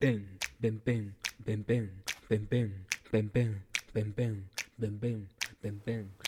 ベンベンベンベンベンベンベン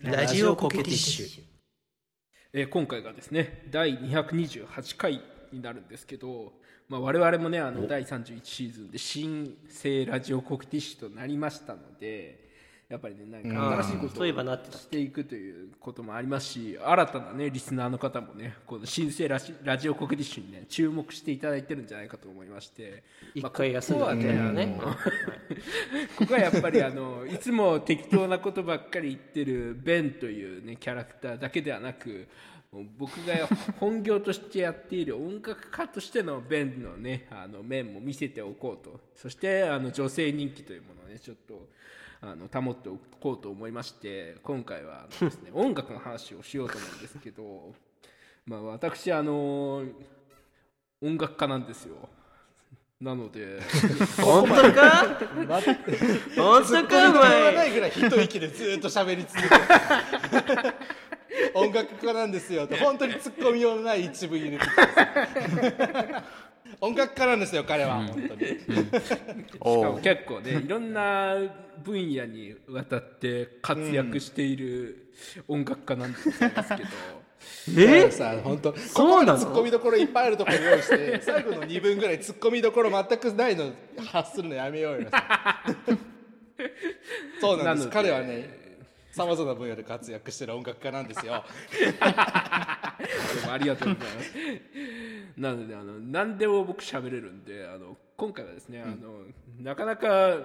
ラジオコケティッシュ、えー、今回がですね第228回になるんですけど、まあ、我々もねあの第31シーズンで新生ラジオコケティッシュとなりましたので、やっぱりねなんか新しいことそういえばなってた。をしていくということもありますし新たなねリスナーの方もねこの新生ラジラジオコケティッシュにね注目していただいてるんじゃないかと思いまして。一回休んだみたいなね。まあここは ここはやっぱりあのいつも適当なことばっかり言ってるベンという、ね、キャラクターだけではなく僕が本業としてやっている音楽家としてのベンのねあの面も見せておこうと。そしてあの女性人気というものをねちょっとあの保っておこうと思いまして今回はあのです、ね、音楽の話をしようと思うんですけど、まあ、私あの音楽家なんですよ。なので 本当か？本当か？おがな前。いぐらい一息でずっと喋り続けて音楽家なんですよって本当にツッコみようのない一部入れてきた音楽家なんですよ彼は、本当に。しかも結構ねいろんな分野にわたって活躍している音楽家なんですけど、え？さ本当こそうなの？ツッコミどころいっぱいあるところ用意して最後の2分ぐらいツッコミどころ全くないの発するのやめようよ。そうなんです。彼はねさまざまな分野で活躍してる音楽家なんですよ。でもありがとうございます。なのであの何でも僕喋れるんであの今回はですね、あのなかなか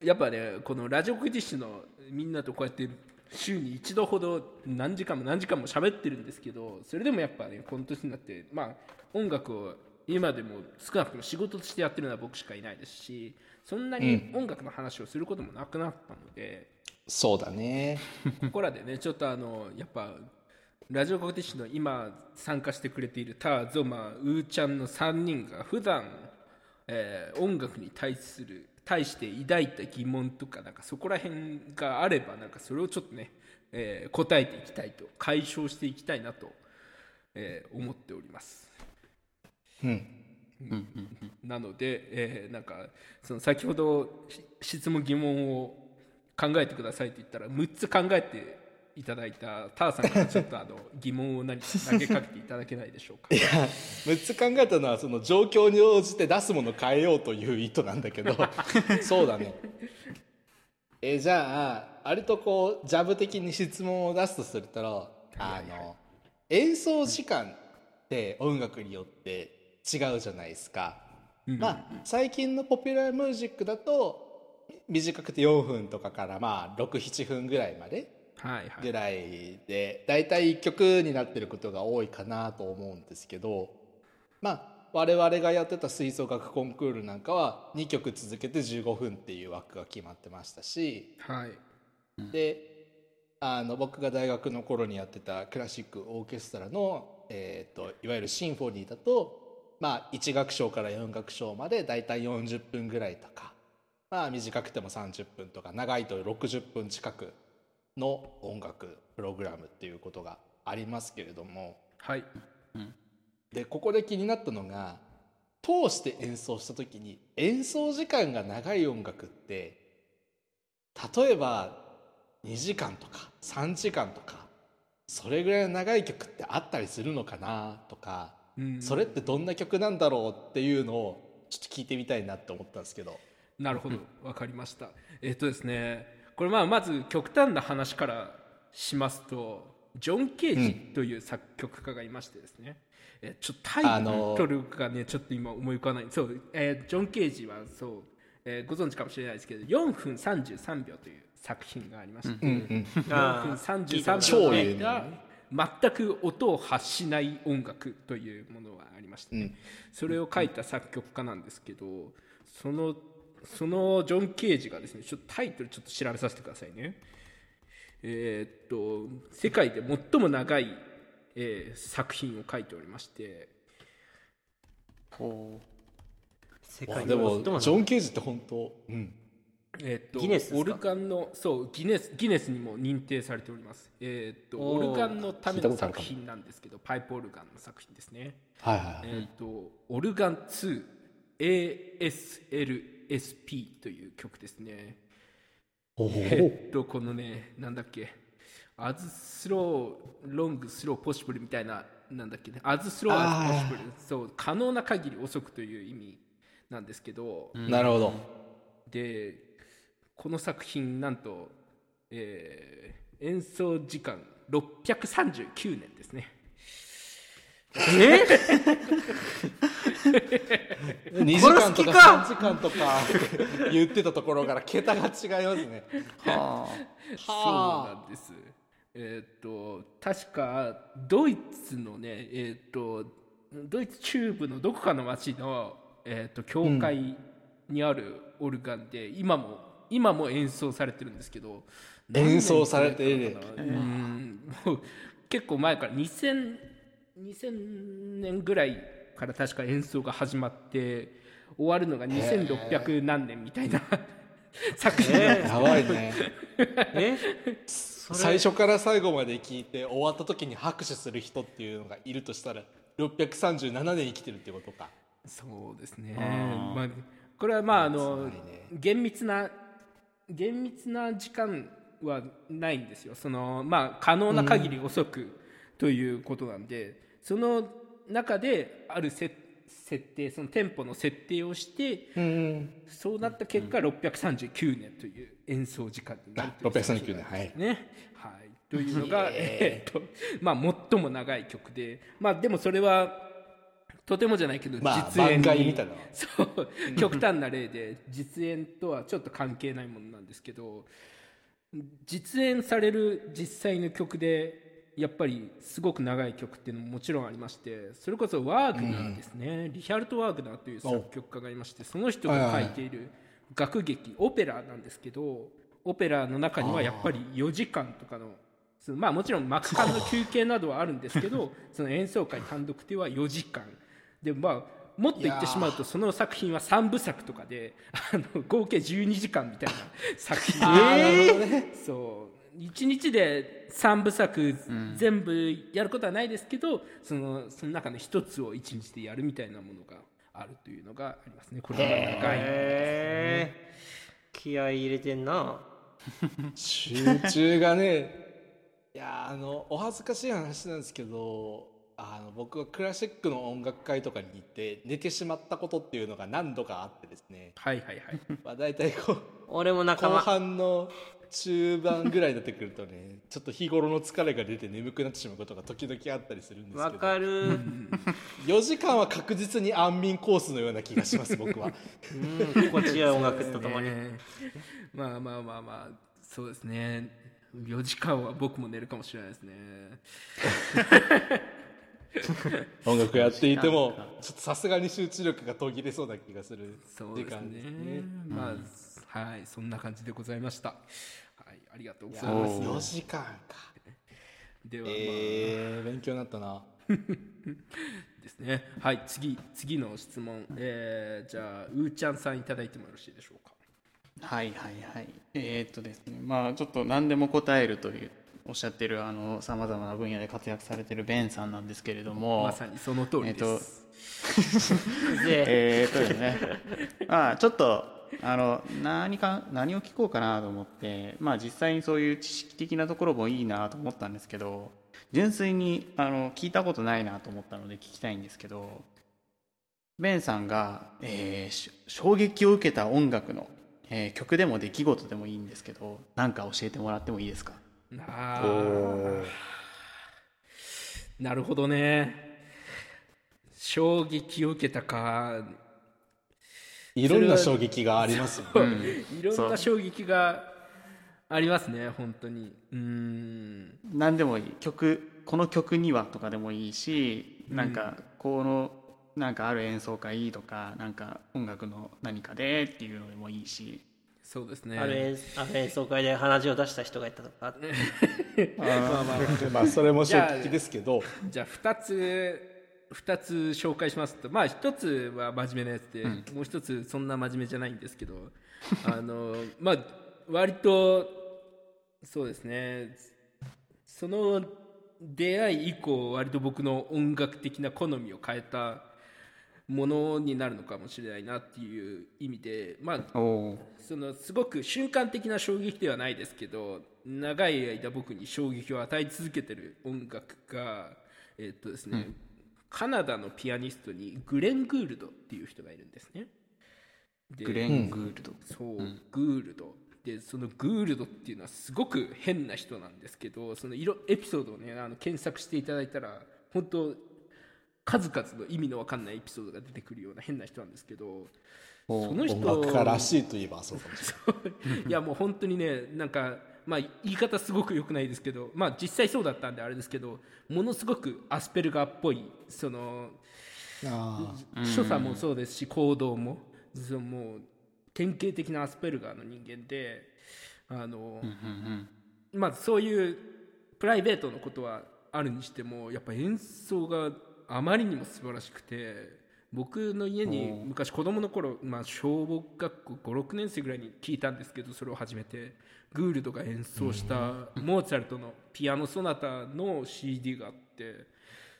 やっぱねこのラジオクディッシュのみんなとこうやって週に一度ほど何時間も何時間も喋ってるんですけどそれでもやっぱねこの年になってまあ音楽を今でも少なくとも仕事としてやってるのは僕しかいないですしそんなに音楽の話をすることもなくなったので、そうだね。ここらでねちょっとあのやっぱラジオコケティッシュの今参加してくれているターゾマウーちゃんの3人が普段、えー音楽に対する対して抱いた疑問とかなんかそこら辺があればなんかそれをちょっとね、えー答えていきたいと解消していきたいなと、えー思っております。うん。なので、えーなんかその先ほどし質問疑問を考えてくださいって言ったら6つ考えていただいたターさんからちょっとあの疑問を何投げかけていただけないでしょうか。6つ考えたのはその状況に応じて出すものを変えようという意図なんだけど そうだね。えじゃあ割とこうジャブ的に質問を出すとするとあの演奏時間って音楽によって違うじゃないですか。まあ最近のポピュラーミュージックだと短くて4分とかからまあ67分ぐらいまではいはい。ぐらいで大体1曲になってることが多いかなと思うんですけどまあ我々がやってた吹奏楽コンクールなんかは2曲続けて15分っていう枠が決まってましたしはい。であの僕が大学の頃にやってたクラシックオーケストラの、えー、といわゆるシンフォニーだと、まあ、1楽章から4楽章まで大体40分ぐらいとか、まあ、短くても30分とか長いと60分近くの音楽プログラムっていうことがありますけれども。はい。でここで気になったのが通して演奏した時に演奏時間が長い音楽って例えば2時間とか3時間とかそれぐらいの長い曲ってあったりするのかな？とか、うん。それってどんな曲なんだろう？っていうのをちょっと聞いてみたいなって思ったんですけどなるほど。わかりました。えっとですねこれまあまず極端な話からしますとジョン・ケージという作曲家がいましてですね、えちょっとタイトルがねちょっと今思い浮かばない。そう、えージョン・ケージはそうえーご存知かもしれないですけど4分33秒という作品がありまして、うんうん4分あー33超秒の有名間全く音を発しない音楽というものがありまして、ね。それを書いた作曲家なんですけどそのそのジョン・ケージがですねちょっとタイトルちょっと調べさせてくださいね。えーっと世界で最も長い、えー作品を書いておりまして。ほう。世わ界でも最もジョン・ケージって本当うん。えーっとギネスオルガンのそうギネスギネスにも認定されております。えーっとオルガンのための作品なんですけどパイプオルガンの作品ですね。はいはいはい。えーっとオルガン 2ASLSP という曲ですね。おえっとこのねなんだっけ。as slow long slow possible みたいななんだっけね。as slow as あ possible そう可能な限り遅くという意味なんですけど、なるほど。でこの作品なんと、えー演奏時間639年ですね 2時間とか殺す気か。3時間とか言ってたところから桁が違いますね。はそうなんです。えーっと確かドイツのねえーっとドイツ中部のどこかの町のえーっと教会にあるオルガンで、今も今も演奏されてるんですけど演奏されている。うん。もう結構前から2000 2000年ぐらいから確か演奏が始まって終わるのが2600何年みたいな 作品。なんですやばいね。え？最初から最後まで聞いて終わった時に拍手する人っていうのがいるとしたら637年生きてるってことか。そうですね、まあ、これはまああの、厳密な厳密な時間はないんですよ。そのまあ可能な限り遅くということなんで、その中である設設定そのテンポの設定をして、うんそうなった結果639年という演奏時間になるという639年はい。ね、はい、というのが、え。ーっとまあ、最も長い曲で、まあ、でもそれはとてもじゃないけど、まあ実演に番外みたいな。そう極端な例で実演とはちょっと関係ないものなんですけど実演される実際の曲でやっぱりすごく長い曲っていうのももちろんありましてそれこそワーグナーですね、リヒャルト・ワーグナーという作曲家がいましてその人が書いている楽劇オペラなんですけどオペラの中にはやっぱり4時間とかのそのまあもちろん幕間の休憩などはあるんですけど その演奏会単独では4時間。でまあもっと言ってしまうとその作品は3部作とかであの合計12時間みたいな作品。そう1日で3部作全部やることはないですけど、そのその中の一つを1日でやるみたいなものがあるというのがありますね。これは長い。へえ気合い入れてんな。集中がね。いやあのお恥ずかしい話なんですけどあの僕はクラシックの音楽会とかに行って寝てしまったことっていうのが何度かあってですね、はいはいはい。まあ、大体こう俺も仲後間半の中盤ぐらいになってくるとねちょっと日頃の疲れが出て眠くなってしまうことが時々あったりするんですわけど。かる。4時間は確実に安眠コースのような気がします僕は。うん心地よい音楽とともに。ね まあまあまあまあそうですね。4時間は僕も寝るかもしれないですね 音楽やっていてもちょっとさすがに集中力が途切れそうな気がする時間ですね。ねまあはいそんな感じでございました。はいありがとうございます。4時間か。ではまあ、えー、勉強になったな。ですね。はい次次の質問。えー、じゃあうーちゃんさんいただいてもよろしいでしょうか。はいはいはい。えーっとですね。まあちょっと何でも答えるというおっしゃってるあのさまざまな分野で活躍されてるベンさんなんですけれどもまさにその通りです、でえーっとですねまあちょっとあの何か何を聞こうかなと思ってまあ実際にそういう知識的なところもいいなと思ったんですけど純粋にあの聞いたことないなと思ったので聞きたいんですけどベンさんが、えーし衝撃を受けた音楽の、えー曲でも出来事でもいいんですけど何か教えてもらってもいいですか？あー。なるほどね。衝撃を受けたか。いろんな衝撃がありますよね。いろんな衝撃がありますね本当に。うーん。何でもいい。曲この曲にはとかでもいいしなんかこのなんかある演奏会とかなんか音楽の何かでっていうのでもいいしそうですね。ある演ある演奏会で鼻血を出した人がいたとか まあまあ。まあそれも衝撃ですけど。じゃあ2つ2つ紹介しますと。まあ1つは真面目なやつで、もう1つそんな真面目じゃないんですけど。あのまあ割とそうですね。その出会い以降割と僕の音楽的な好みを変えたものになるのかもしれないなっていう意味でまあそのすごく瞬間的な衝撃ではないですけど長い間僕に衝撃を与え続けてる音楽がえっとですね、カナダのピアニストにグレン・グールドっていう人がいるんですね。でグレン・グールド、そう、グールド。でそのグールドっていうのはすごく変な人なんですけどその色エピソードをねあの検索していただいたら本当数々の意味のわかんないエピソードが出てくるような変な人なんですけどその人音楽家らしいといえばそうかも。しれないいやもう本当にねなんかまあ言い方すごく良くないですけどまあ実際そうだったんであれですけどものすごくアスペルガーっぽいそのあ所作もそうですし行動もそのもう典型的なアスペルガーの人間であの、まあそういうプライベートのことはあるにしてもやっぱ演奏があまりにも素晴らしくて僕の家に昔子供の頃、まあ、小学校56年生ぐらいに聞いたんですけどそれを初めてグールドが演奏したモーツァルトのピアノ・ソナタの CD があって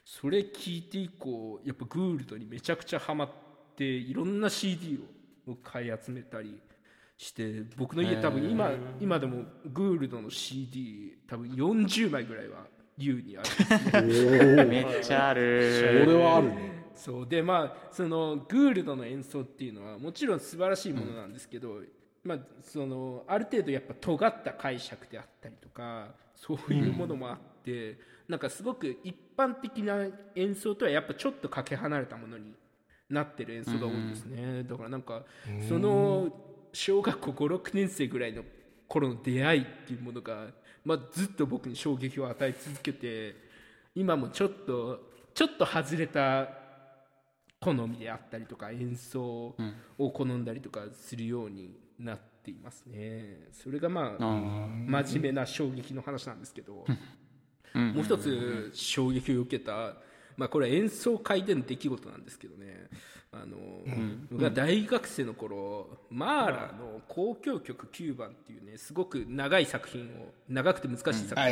それ聞いて以降やっぱグールドにめちゃくちゃハマっていろんな CD を買い集めたりして僕の家多分今今でもグールドの CD 多分40枚ぐらいは優にある めっちゃあそるれはあるね。そう。でまあそのグールドの演奏っていうのはもちろん素晴らしいものなんですけど、まあそのある程度やっぱ尖った解釈であったりとかそういうものもあって、なんかすごく一般的な演奏とはやっぱちょっとかけ離れたものになってる演奏が多いんですね、だからなんかその小学校56年生ぐらいの頃の出会いっていうものが、まあ、ずっと僕に衝撃を与え続けて今もちょっとちょっと外れた好みであったりとか演奏を好んだりとかするようになっていますね。それがまあ真面目な衝撃の話なんですけど、もう一つ衝撃を受けた、まあ、これは演奏会での出来事なんですけどねあの、僕が大学生の頃マーラの交響曲9番っていうねすごく長い作品を長くて難しい作品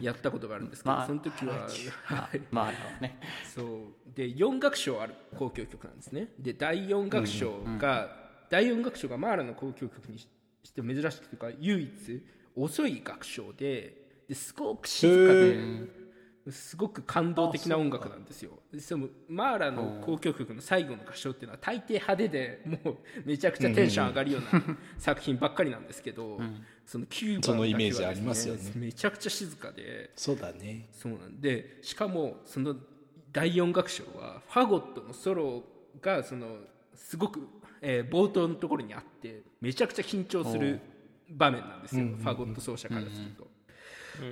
をやったことがあるんですけど、まあその時は、はい。まああれはね。そう。で4楽章ある交響曲なんですね。で第4楽章が、第4楽章がマーラの交響曲にしして珍しくというか唯一遅い楽章でですごく静かですごく感動的な音楽なんですよ。でマーラの交響曲の最後の楽章っていうのは大抵派手でもうめちゃくちゃテンション上がるような作品ばっかりなんですけど、その9番そのイメージありますよね。めちゃくちゃ静かでそうだね。そうなんでしかもその第4楽章はファゴットのソロがそのすごく、えー冒頭のところにあってめちゃくちゃ緊張する場面なんですよ、ファゴット奏者からすると。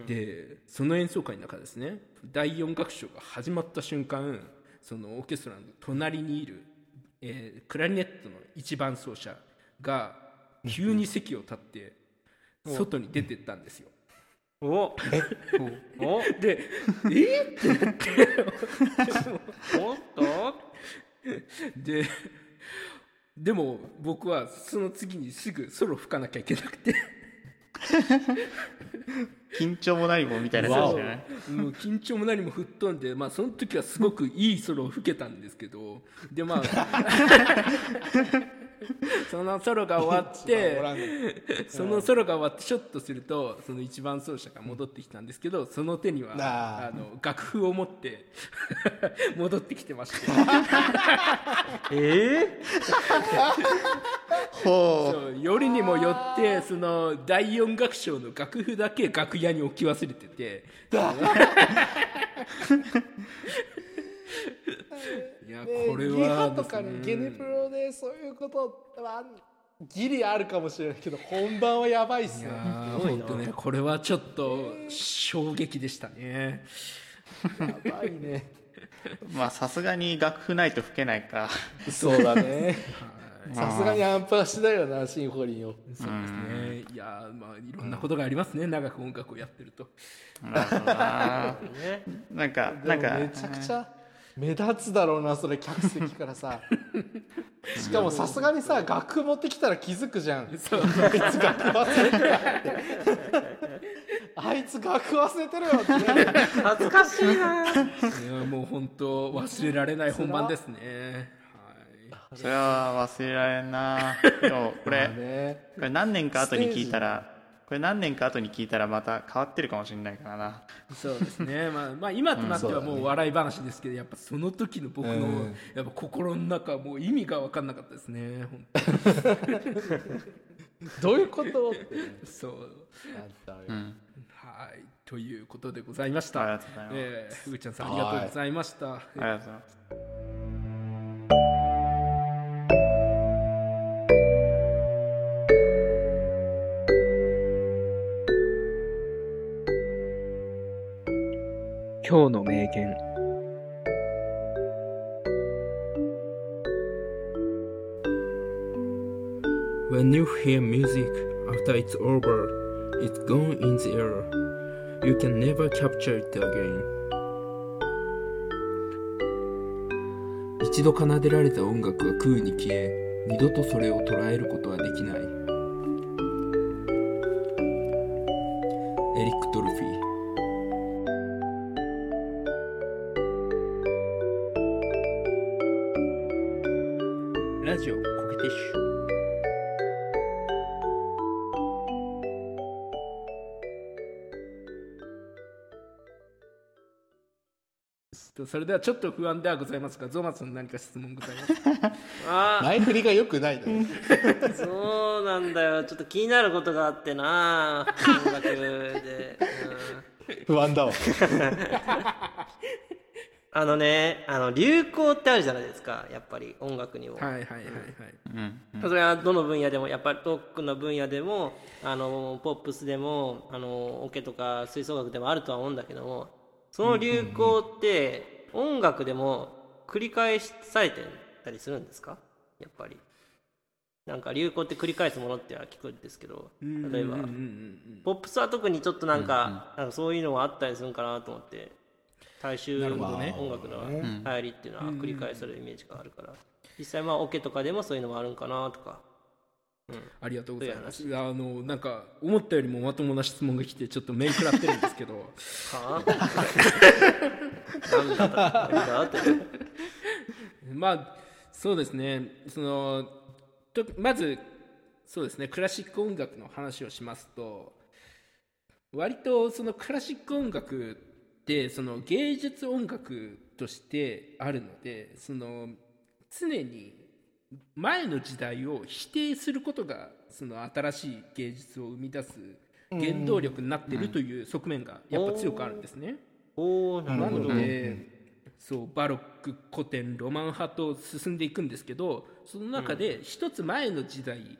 でその演奏会の中ですね第4楽章が始まった瞬間そのオーケストラの隣にいる、えークラリネットの一番奏者が急に席を立って外に出てったんですよ。お。お。で「え？っ?」ってなって。おっと。ででも僕はその次にすぐソロ吹かなきゃいけなくて 緊張も何もみたいな感じじゃない？もう緊張も何も吹っ飛んで、まあ、その時はすごくいいソロを吹けたんですけどでまあ そのソロが終わって そのソロが終わってちょっとするとその一番奏者が戻ってきたんですけどその手にはあ。あの楽譜を持って 戻ってきてまして。えほそうよりにもよってその第4楽章の楽譜だけ楽屋に置き忘れてていやでこれゲハはとかねゲネプロでそういうことはギリあるかもしれないけど本番はやばいっすね。いやー本当ねこれはちょっと衝撃でしたね。やばいね。まあさすがに楽譜ないと吹けないか。そうだね。さすがにアンパーしだよなシンフォニーを。そうですね。いやーまあいろんなことがありますね長く音楽をやってると。なるほどな。ね。なんかでなんかもめちゃくちゃ目立つだろうなそれ客席からさ。しかもさすがにさ楽譜持ってきたら気づくじゃん。あいつ楽譜忘れてる。あいつ楽譜忘れてるよってね。恥ずかしいな。いやもう本当忘れられない本番ですね。はい。それは忘れられんな。でもこれ。これ何年か後に聞いたらこれ何年か後に聞いたらまた変わってるかもしれないからな。そうですね、まあ、まあ今となってはもう笑い話ですけど、やっぱその時の僕の、うん。やっぱ心の中はもう意味が分かんなかったですね。本当に。どういうことってね。そう。んはい。ということでございました。ありがとうございます。えー、ふぐちゃんさんありがとうございました、ありがとうございます今日の名言 When you hear music after it's over, it's gone in the air. You can never capture it again. 一度奏でられた音楽は空に消え、二度とそれを捉えることはできない。ラジオコケティッシュ。それではちょっと不安ではございますがゾマさん何か質問ございますか？あ前振りが良くないのよ。ー そうなんだよ。ちょっと気になることがあってな音楽で、うん。不安だわあのねあの流行ってあるじゃないですかやっぱり音楽にも、はいはいはいはい。うん。それはどの分野でもやっぱりロックの分野でもあのポップスでもあのオケとか吹奏楽でもあるとは思うんだけどもその流行って音楽でも繰り返されてたりするんですか？やっぱり。なんか流行って繰り返すものっては聞くんですけど例えば。ポップスは特にちょっとなんか,、なんかそういうのがあったりするんかなと思って大衆なるほどね。音楽の流行りっていうのは繰り返されるイメージがあるから。実際まあオケとかでもそういうのもあるんかなとか。ありがとうございます。あのなんか思ったよりもまともな質問が来てちょっと面食らってるんですけど。はあ？まあそうですね。そのとまずそうですね。クラシック音楽の話をしますと割とそのクラシック音楽ってその芸術音楽としてあるのでその常に前の時代を否定することがその新しい芸術を生み出す原動力になっているという側面がやっぱ強くあるんですね。なるなので、そうバロック古典ロマン派と進んでいくんですけどその中で一つ前の時代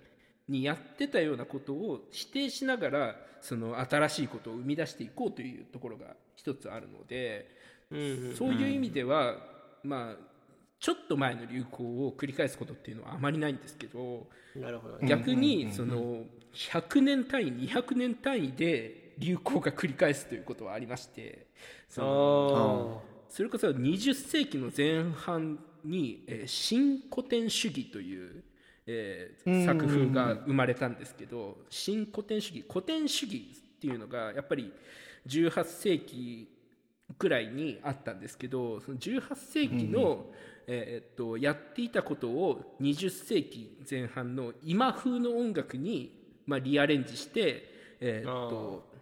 にやってたようなことを否定しながらその新しいことを生み出していこうというところが一つあるので、そういう意味では、まあちょっと前の流行を繰り返すことっていうのはあまりないんですけど逆にその100年単位200年単位で流行が繰り返すということはありましてそのあそれこそ20世紀の前半に、えー新古典主義という、えー作風が生まれたんですけど新古典主義古典主義っていうのがやっぱり18世紀くらいにあったんですけどその18世紀の、えーっとやっていたことを20世紀前半の今風の音楽に、まあ、リアレンジして、えーっと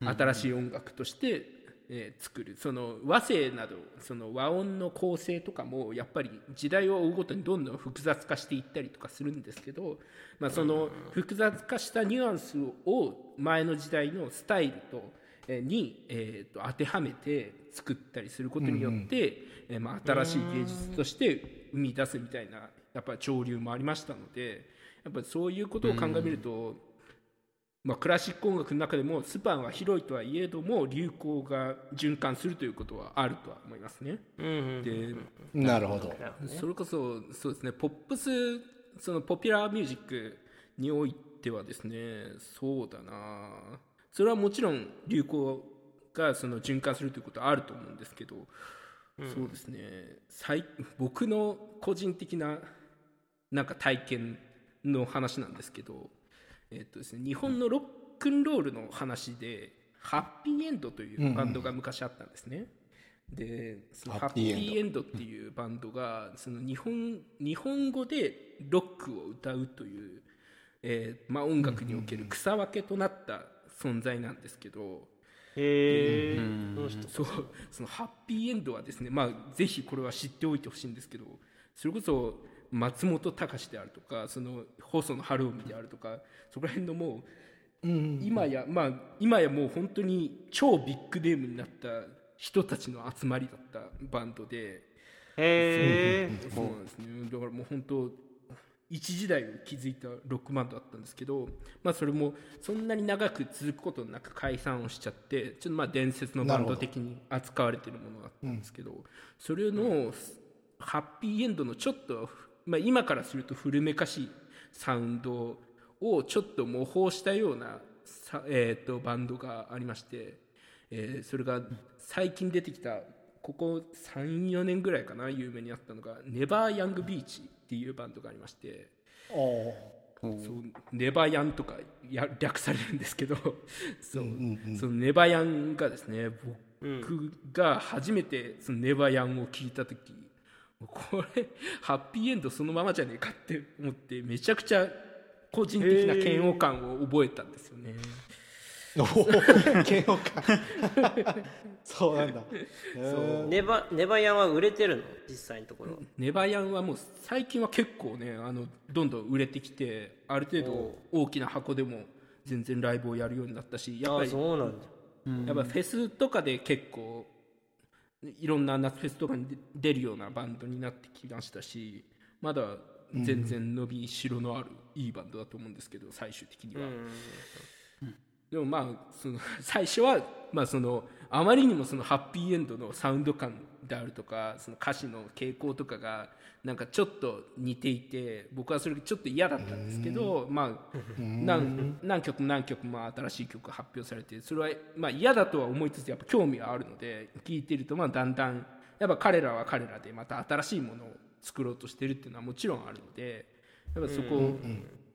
新しい音楽として、えー作る。その和声などその和音の構成とかもやっぱり時代を追うごとにどんどん複雑化していったりとかするんですけど、まあ、その複雑化したニュアンスを前の時代のスタイルと、えーに、えーと当てはめて作ったりすることによって、えーまあ、新しい芸術として生み出すみたいなやっぱ潮流もありましたのでやっぱりそういうことを鑑みると、まあ、クラシック音楽の中でもスパンは広いとはいえども流行が循環するということはあるとは思いますね。うんうんでなるほど。それこそそうですねポップスそのポピュラーミュージックにおいてはですねそうだな。それはもちろん流行がその循環するということはあると思うんですけど、そうですね。最僕の個人的ななんか体験の話なんですけど、えっとですね、日本のロックンロールの話で、ハッピーエンドというバンドが昔あったんですね。でそのハッピーエンドっていうバンドがその日本日本語でロックを歌うという、えーまあ、音楽における草分けとなった存在なんですけど、へえそうそのハッピーエンドはですね、まあ、ぜひこれは知っておいてほしいんですけどそれこそ松本隆であるとかその細野晴臣であるとかそこら辺のもう、今やまあ今やもう本当に超ビッグネームになった人たちの集まりだったバンドでへえそうなんですね。だからもう本当一時代を築いたロックバンドだったんですけど、まあ、それもそんなに長く続くことなく解散をしちゃってちょっとまあ伝説のバンド的に扱われているものだったんですけど。それのハッピーエンドのちょっと、まあ、今からすると古めかしいサウンドをちょっと模倣したようなさ、えー、とバンドがありまして、えーそれが最近出てきたここ34年ぐらいかな有名になったのがネバーヤングビーチっていうバンドがありましておそうネバヤンとかや略されるんですけど そう、そのネバヤンがですね僕が初めてそのネバヤンを聞いた時これハッピーエンドそのままじゃねえかって思ってめちゃくちゃ個人的な嫌悪感を覚えたんですよね。おー嫌悪感。そうなんだ。へネバネバヤンは売れてるの？実際のところ。ネバヤンはもう最近は結構ねあのどんどん売れてきてある程度大きな箱でも全然ライブをやるようになったしやっぱりそうなんだ。やっぱフェスとかで結構いろんな夏フェスとかに出るようなバンドになってきましたしまだ全然伸びしろのあるいいバンドだと思うんですけど最終的には。でもまあその最初はまあそのあまりにもそのハッピーエンドのサウンド感であるとかその歌詞の傾向とかがなんかちょっと似ていて僕はそれがちょっと嫌だったんですけどまあ何何曲も何曲も新しい曲が発表されてそれはまあ嫌だとは思いつつやっぱ興味はあるので聴いてるとまあだんだんやっぱ彼らは彼らでまた新しいものを作ろうとしてるっていうのはもちろんあるのでやっぱそこを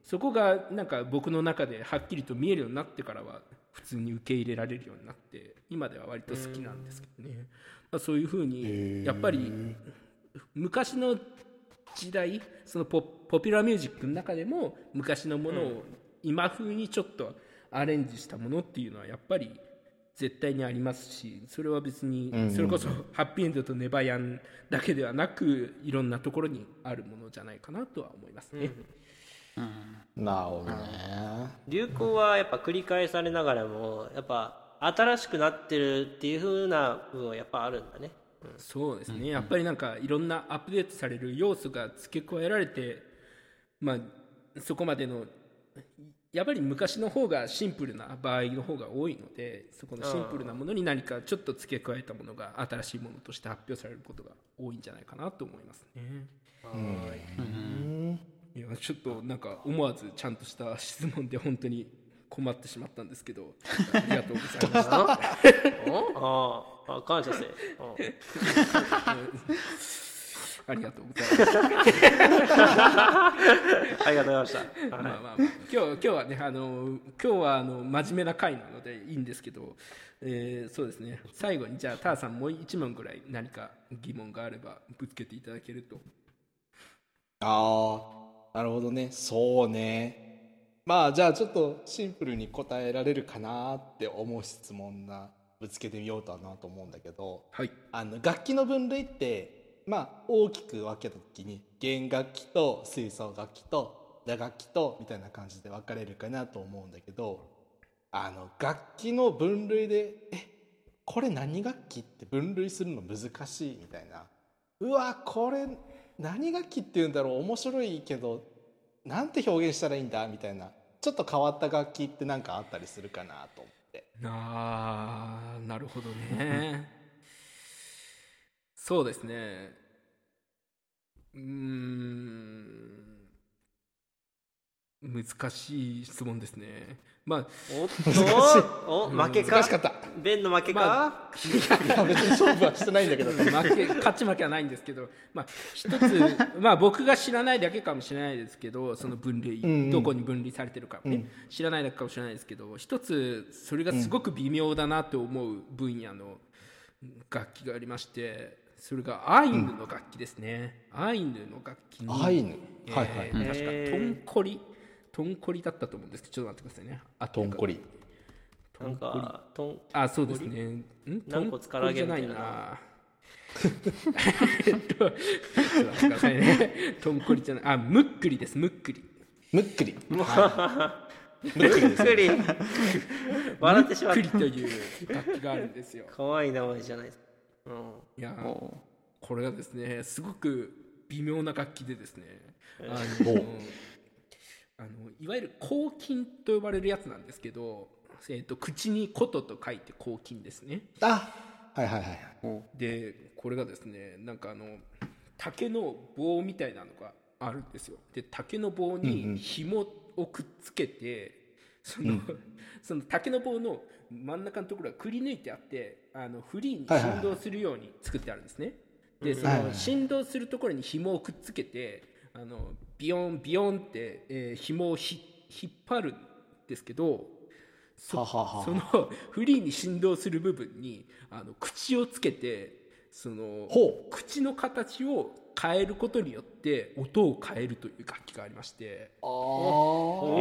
そこがなんか僕の中ではっきりと見えるようになってからは普通に受け入れられるようになって今では割と好きなんですけどね、まあ、そういうふうにやっぱり昔の時代そのポポピュラーミュージックの中でも昔のものを今風にちょっとアレンジしたものっていうのはやっぱり絶対にありますしそれは別にそれこそハッピーエンドとネバヤンだけではなくいろんなところにあるものじゃないかなとは思いますね。なるほどね。流行はやっぱ繰り返されながらもやっぱ新しくなってるっていう風な部分はやっぱあるんだね。そうですね、やっぱりなんかいろんなアップデートされる要素が付け加えられて、まあ、そこまでのやっぱり昔の方がシンプルな場合の方が多いのでそこのシンプルなものに何かちょっと付け加えたものが新しいものとして発表されることが多いんじゃないかなと思いますね。いやちょっとなんか思わずちゃんとした質問で本当に困ってしまったんですけど。ありがとうございました？あああ感謝せうん。ありがとうございます。ありがとうございました。まあまあまあ、今日今日はねあの今日はあの真面目な回なのでいいんですけど、えーそうですね。最後にじゃあターさんもう一問ぐらい何か疑問があればぶつけていただけると。ああなるほどね。そうねまあじゃあちょっとシンプルに答えられるかなって思う質問なぶつけてみようかなと思うんだけどはい。あの楽器の分類ってまあ大きく分けた時に弦楽器と吹奏楽器と打楽器とみたいな感じで分かれるかなと思うんだけどあの楽器の分類でえこれ何楽器って分類するの難しいみたいな。うわこれ何楽器って言うんだろう面白いけどなんて表現したらいいんだみたいなちょっと変わった楽器って何かあったりするかなと思って。あーなるほどね。そうですね。うーん。難しい質問ですねまあおっとお負けか？難しかった。ベンの負けか、いや別に勝負はしてないんだけど。負け勝ち負けはないんですけど、まあ、一つ、まあ、僕が知らないだけかもしれないですけどその分類、んうん。どこに分類されてるかもね、知らないだけかもしれないですけど一つそれがすごく微妙だなと思う分野の楽器がありましてそれがアイヌの楽器ですね、アイヌの楽器に。アイヌ？えーはい。はい確かトンコリトンコリだったと思うんですけどちょっと待ってくださいね。あトンコリ。なんかトンあそうですね。ん？軟骨から揚げみたいな。トンコリじゃないな。えっとちょっと待ってくださいね。トンコリじゃない。あムックリです。ムックリむっくり。むっくり。笑ってしまっムックリという楽器があるんですよ。た可愛い名前じゃないですか、うん、いやおこれがですねすごく微妙な楽器でですね。あお。のあのいわゆる抗菌と呼ばれるやつなんですけど、えっと口に「こと」と書いて抗菌ですね。あはいはいはいはい。おでこれがですねなんかあの竹の棒みたいなのがあるんですよ。で竹の棒うんうにん。紐をくっつけて、その その竹の棒の真ん中のところがくり抜いてあってあのフリーに振動するように作ってあるんですね、でそのはいはいはい。振動するところに紐をくっつけてあのビヨンビヨンって、えー紐をひ引っ張るんですけどそはははそのフリーに振動する部分にあの口をつけてその口の形を変えることによって音を変えるという楽器がありまして。ああお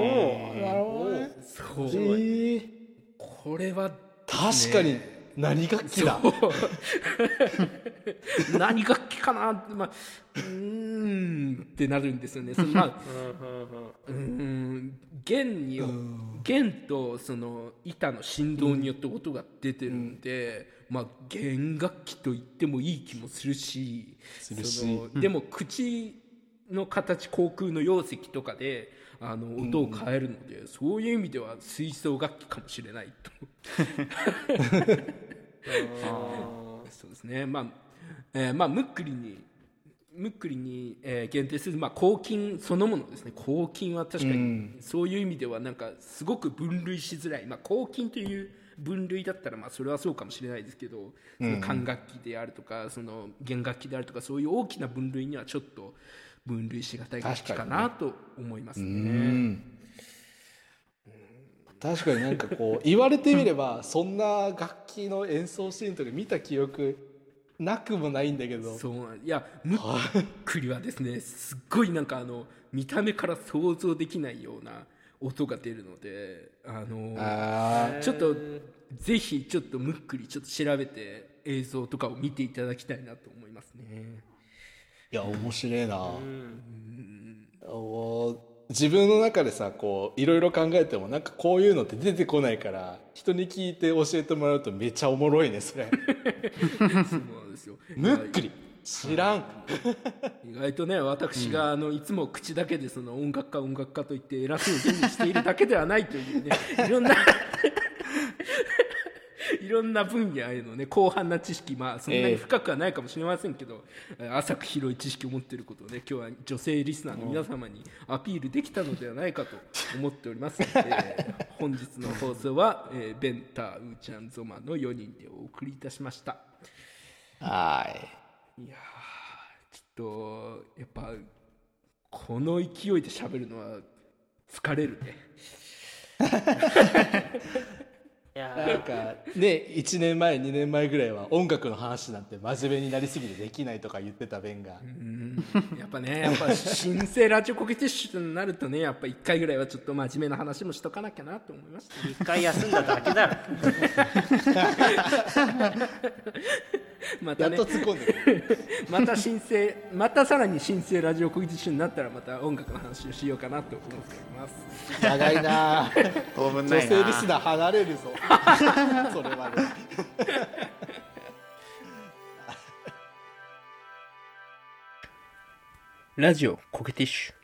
なるほどね。そうえー。これは確かに何楽器だ？何楽器かな？ってまあうーんってなるんですよね。そのまあうん。弦によ弦とその板の振動によって音が出てるんで、まあ弦楽器と言ってもいい気もするしするし。そのでも口の形航空の容積とかであの音を変えるので、そういう意味では吹奏楽器かもしれないと。そうですね。まあ、えーまあムックリにムックリに、えー限定する、まあ、抗菌そのものですね。抗菌は確かにそういう意味ではなんかすごく分類しづらい、まあ、抗菌という分類だったらまあそれはそうかもしれないですけどその管楽器であるとかその弦楽器であるとかそういう大きな分類にはちょっと分類しがたい楽器かなと思いますうね。ん確かになんかこう言われてみればそんな楽器の演奏シーンとか見た記憶なくもないんだけどそういやムックリはですねすっごいなんかあの見た目から想像できないような音が出るのであのあちょっとぜひちょっとムックリちょっと調べて映像とかを見ていただきたいなと思いますね。いや面白いな、お自分の中でさこういろいろ考えてもなんかこういうのって出てこないから人に聞いて教えてもらうとめっちゃおもろいねそれ。そうなんですよ。むっくり。知らん。意外とね私があのいつも口だけでその音楽家音楽家と言って偉そうにしているだけではないというねいろんな いろんな分野へのね広範な知識まあそんなに深くはないかもしれませんけど、浅く広い知識を持っていることをね今日は女性リスナーの皆様にアピールできたのではないかと思っておりますので 本日の放送は、えーベンターうーちゃんゾマの4人でお送りいたしました。はい。いやーちょっとやっぱこの勢いで喋るのは疲れるね なんかね1年前2年前ぐらいは音楽の話なんて真面目になりすぎてできないとか言ってた弁が。やっぱねやっぱ新生ラジオコケティッシュになるとねやっぱ1回ぐらいはちょっと真面目な話もしとかなきゃなと思いました、1回休んだだけだろ。また、ね、やっと突っ込んでる。また新生またさらに新生ラジオコギティッシュになったらまた音楽の話をしようかなと思ってます。長いな。当分ないな。女性リスナー離れるぞ。それはね。ラジオコケティッシュ。